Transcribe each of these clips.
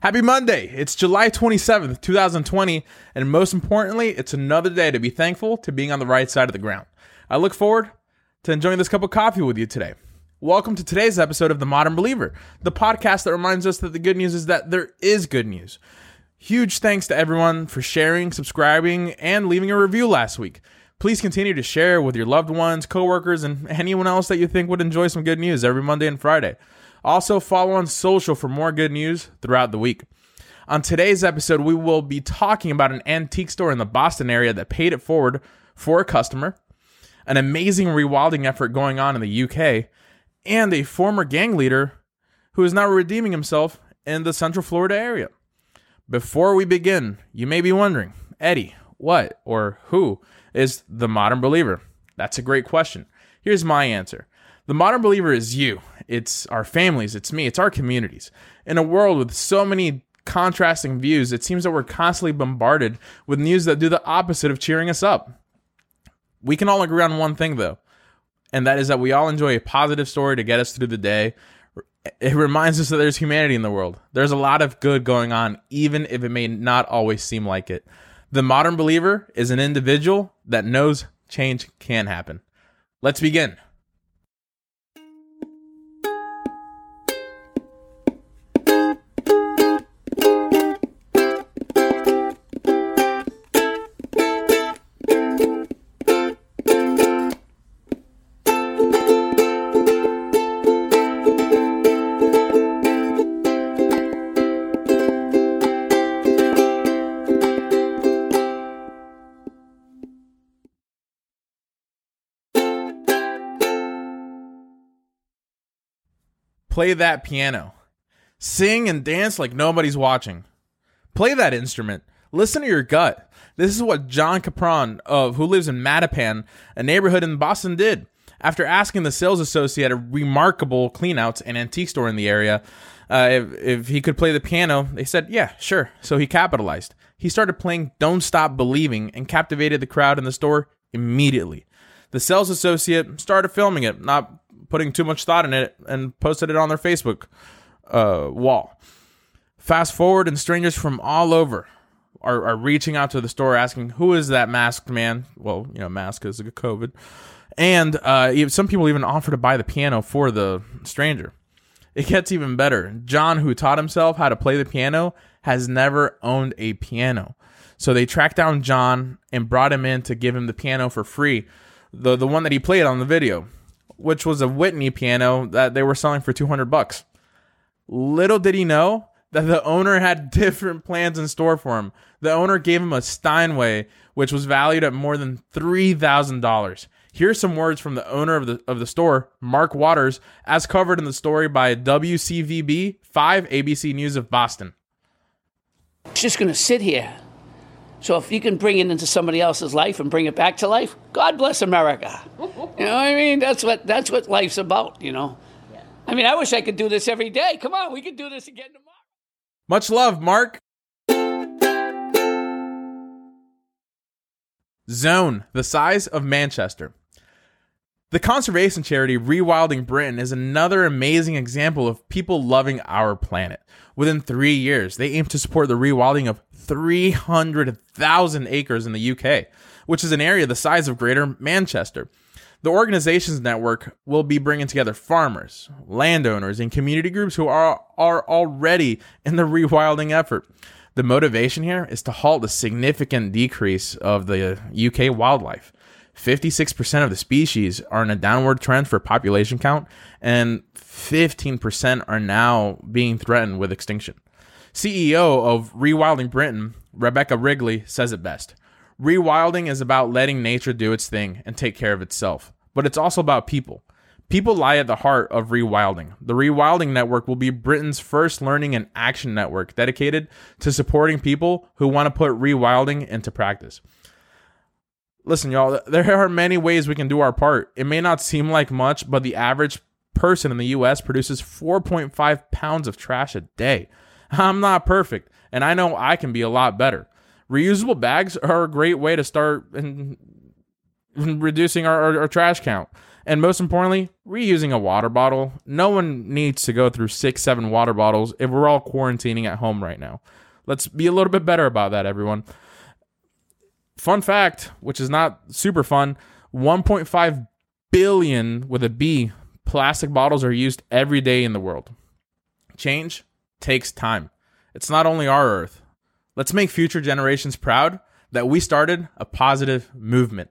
Happy Monday. It's July 27th, 2020, and most importantly, it's another day to be thankful to being on the right side of the ground. I look forward to enjoying this cup of coffee with you today. Welcome to today's episode of The Modern Believer, the podcast that reminds us that the good news is that there is good news. Huge thanks to everyone for sharing, subscribing, and leaving a review last week. Please continue to share with your loved ones, coworkers, and anyone else that you think would enjoy some good news every Monday and Friday. Also, follow on social for more good news throughout the week. On today's episode, we will be talking about an antique store in the Boston area that paid it forward for a customer, an amazing rewilding effort going on in the UK, and a former gang leader who is now redeeming himself in the Central Florida area. Before we begin, you may be wondering, Eddie, what or who is the modern believer? That's a great question. Here's my answer The modern believer is you, it's our families, it's me, it's our communities. In a world with so many contrasting views, it seems that we're constantly bombarded with news that do the opposite of cheering us up. We can all agree on one thing, though, and that is that we all enjoy a positive story to get us through the day it reminds us that there's humanity in the world. There's a lot of good going on, even if it may not always seem like it. The modern believer is an individual that knows change can happen. Let's begin. Play that piano. Sing and dance like nobody's watching. Play that instrument. Listen to your gut. This is what John Capron, of who lives in Mattapan, a neighborhood in Boston, did. After asking the sales associate at a remarkable cleanouts and antique store in the area uh, if, if he could play the piano, they said, yeah, sure. So he capitalized. He started playing Don't Stop Believing and captivated the crowd in the store immediately. The sales associate started filming it, not putting too much thought in it and posted it on their Facebook uh, wall. Fast forward, and strangers from all over are, are reaching out to the store asking, Who is that masked man? Well, you know, mask is COVID. And uh, some people even offer to buy the piano for the stranger. It gets even better. John, who taught himself how to play the piano, has never owned a piano. So they tracked down John and brought him in to give him the piano for free, the the one that he played on the video which was a Whitney piano that they were selling for 200 bucks. Little did he know that the owner had different plans in store for him. The owner gave him a Steinway, which was valued at more than $3,000. Here's some words from the owner of the of the store, Mark Waters, as covered in the story by WCVB 5 ABC News of Boston. It's just going to sit here so if you can bring it into somebody else's life and bring it back to life, God bless America. you know what I mean? That's what that's what life's about, you know. Yeah. I mean, I wish I could do this every day. Come on, we could do this again tomorrow. Much love, Mark. Zone, the size of Manchester. The conservation charity Rewilding Britain is another amazing example of people loving our planet. Within three years, they aim to support the rewilding of 300,000 acres in the UK, which is an area the size of Greater Manchester. The organization's network will be bringing together farmers, landowners, and community groups who are, are already in the rewilding effort. The motivation here is to halt the significant decrease of the UK wildlife. 56% of the species are in a downward trend for population count, and 15% are now being threatened with extinction. CEO of Rewilding Britain, Rebecca Wrigley, says it best. Rewilding is about letting nature do its thing and take care of itself, but it's also about people. People lie at the heart of Rewilding. The Rewilding Network will be Britain's first learning and action network dedicated to supporting people who want to put rewilding into practice. Listen, y'all, there are many ways we can do our part. It may not seem like much, but the average person in the US produces 4.5 pounds of trash a day. I'm not perfect, and I know I can be a lot better. Reusable bags are a great way to start in, in reducing our, our, our trash count. And most importantly, reusing a water bottle. No one needs to go through six, seven water bottles if we're all quarantining at home right now. Let's be a little bit better about that, everyone. Fun fact, which is not super fun 1.5 billion with a B plastic bottles are used every day in the world. Change takes time. It's not only our Earth. Let's make future generations proud that we started a positive movement.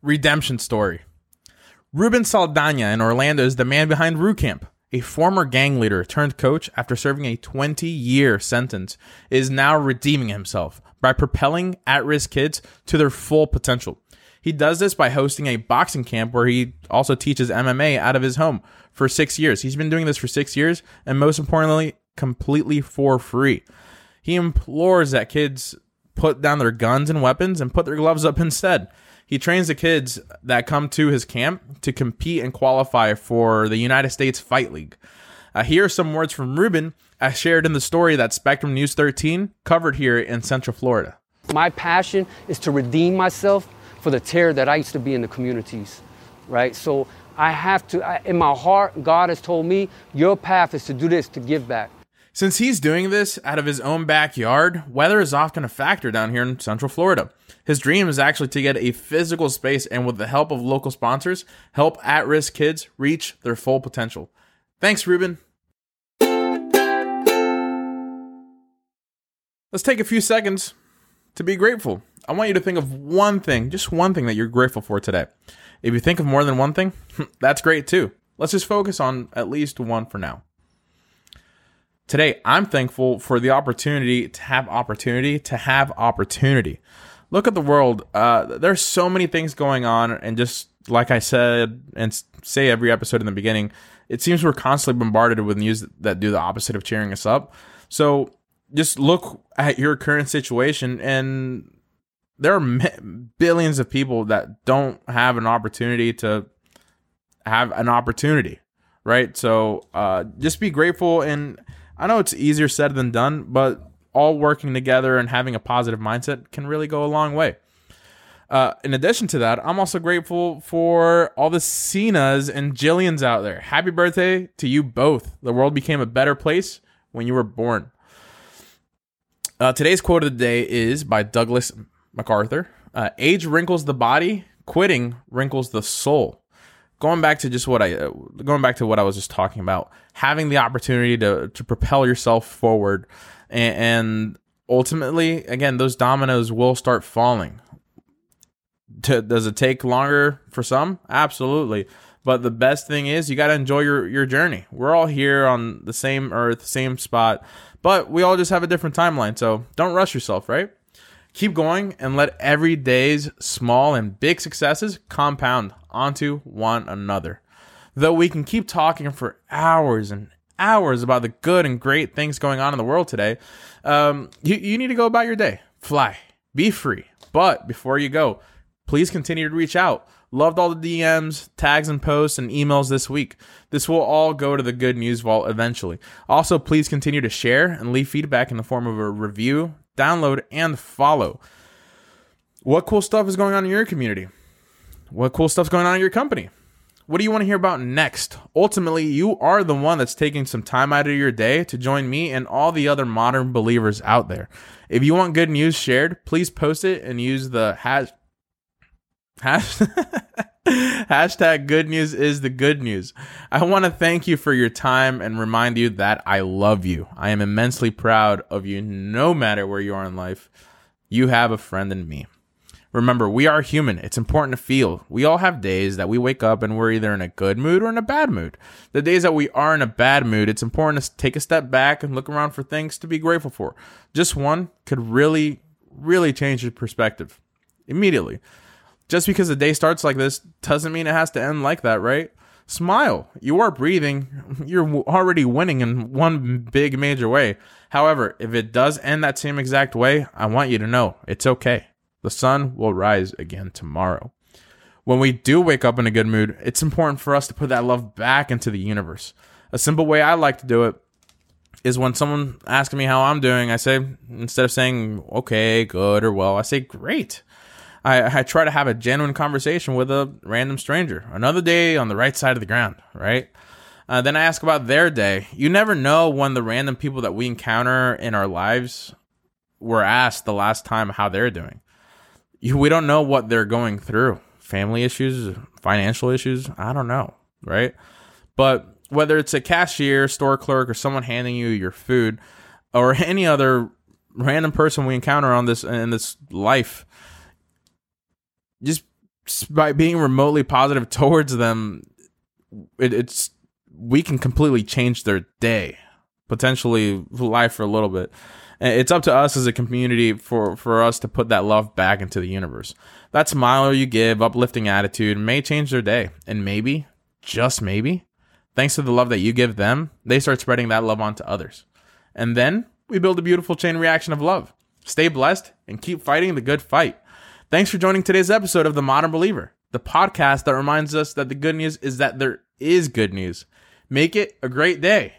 Redemption story. Ruben Saldana in Orlando is the man behind Roo Camp. A former gang leader turned coach after serving a 20 year sentence is now redeeming himself by propelling at risk kids to their full potential. He does this by hosting a boxing camp where he also teaches MMA out of his home for six years. He's been doing this for six years, and most importantly, completely for free. He implores that kids put down their guns and weapons and put their gloves up instead. He trains the kids that come to his camp to compete and qualify for the United States Fight League. Uh, here are some words from Ruben as shared in the story that Spectrum News 13 covered here in Central Florida. My passion is to redeem myself for the terror that I used to be in the communities, right? So I have to, I, in my heart, God has told me, your path is to do this, to give back. Since he's doing this out of his own backyard, weather is often a factor down here in Central Florida. His dream is actually to get a physical space and, with the help of local sponsors, help at risk kids reach their full potential. Thanks, Ruben. Let's take a few seconds to be grateful. I want you to think of one thing, just one thing that you're grateful for today. If you think of more than one thing, that's great too. Let's just focus on at least one for now. Today, I'm thankful for the opportunity to have opportunity, to have opportunity. Look at the world. Uh, there's so many things going on, and just like I said, and say every episode in the beginning, it seems we're constantly bombarded with news that do the opposite of cheering us up. So just look at your current situation and there are billions of people that don't have an opportunity to have an opportunity right so uh, just be grateful and i know it's easier said than done but all working together and having a positive mindset can really go a long way uh, in addition to that, I'm also grateful for all the Cenas and Jillians out there. Happy birthday to you both. The world became a better place when you were born. Uh, today's quote of the day is by Douglas MacArthur. Uh, Age wrinkles the body, quitting wrinkles the soul. Going back to just what I, uh, going back to what I was just talking about, having the opportunity to to propel yourself forward, and, and ultimately, again, those dominoes will start falling. To, does it take longer for some? Absolutely. But the best thing is you got to enjoy your, your journey. We're all here on the same earth, same spot. But we all just have a different timeline, so don't rush yourself, right? Keep going and let every day's small and big successes compound onto one another. Though we can keep talking for hours and hours about the good and great things going on in the world today, um, you, you need to go about your day. Fly, be free. But before you go, please continue to reach out. Loved all the DMs, tags, and posts and emails this week. This will all go to the Good News Vault eventually. Also, please continue to share and leave feedback in the form of a review, download, and follow. What cool stuff is going on in your community? What cool stuff's going on in your company? What do you want to hear about next? Ultimately, you are the one that's taking some time out of your day to join me and all the other modern believers out there. If you want good news shared, please post it and use the hash Hashtag good news is the good news. I want to thank you for your time and remind you that I love you. I am immensely proud of you no matter where you are in life. You have a friend in me. Remember, we are human. It's important to feel. We all have days that we wake up and we're either in a good mood or in a bad mood. The days that we are in a bad mood, it's important to take a step back and look around for things to be grateful for. Just one could really, really change your perspective immediately. Just because the day starts like this doesn't mean it has to end like that, right? Smile. You are breathing. You're already winning in one big major way. However, if it does end that same exact way, I want you to know it's okay. The sun will rise again tomorrow. When we do wake up in a good mood, it's important for us to put that love back into the universe. A simple way I like to do it is when someone asks me how I'm doing, I say, instead of saying, okay, good, or well, I say, great. I, I try to have a genuine conversation with a random stranger. Another day on the right side of the ground, right? Uh, then I ask about their day. You never know when the random people that we encounter in our lives were asked the last time how they're doing. You, we don't know what they're going through family issues, financial issues. I don't know, right? But whether it's a cashier, store clerk, or someone handing you your food, or any other random person we encounter on this in this life, just by being remotely positive towards them, it, it's we can completely change their day, potentially life for a little bit. It's up to us as a community for, for us to put that love back into the universe. That smile you give, uplifting attitude may change their day. And maybe, just maybe, thanks to the love that you give them, they start spreading that love onto others. And then we build a beautiful chain reaction of love. Stay blessed and keep fighting the good fight. Thanks for joining today's episode of The Modern Believer, the podcast that reminds us that the good news is that there is good news. Make it a great day.